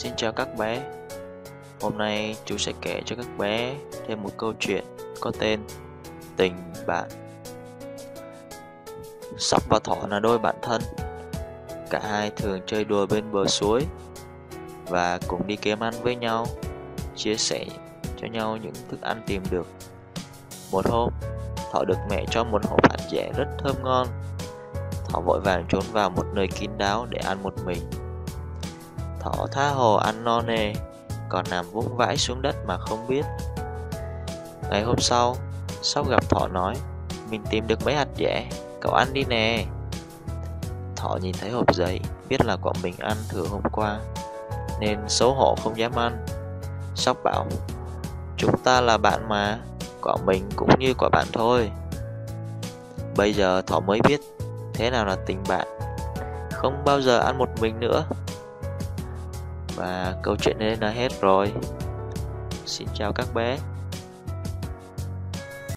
Xin chào các bé. Hôm nay chú sẽ kể cho các bé thêm một câu chuyện có tên Tình bạn. Sóc và Thỏ là đôi bạn thân. Cả hai thường chơi đùa bên bờ suối Và cùng đi kiếm ăn với nhau Chia sẻ cho nhau những thức ăn tìm được. Một hôm, Thỏ được mẹ cho một hộp hạt dẻ rất thơm ngon. Thỏ vội vàng trốn vào một nơi kín đáo để ăn một mình. Thỏ tha hồ ăn no nê, Còn nằm vung vãi xuống đất mà không biết. Ngày hôm sau, Sóc gặp Thỏ nói, Mình tìm được mấy hạt dẻ, Cậu ăn đi nè. Thỏ nhìn thấy hộp giấy, Biết là của mình ăn thử hôm qua, Nên xấu hổ không dám ăn. Sóc bảo, Chúng ta là bạn mà Quả mình cũng như quả bạn thôi. Bây giờ Thỏ mới biết, Thế nào là tình bạn. Không bao giờ ăn một mình nữa và câu chuyện đến là hết rồi. Xin chào các bé.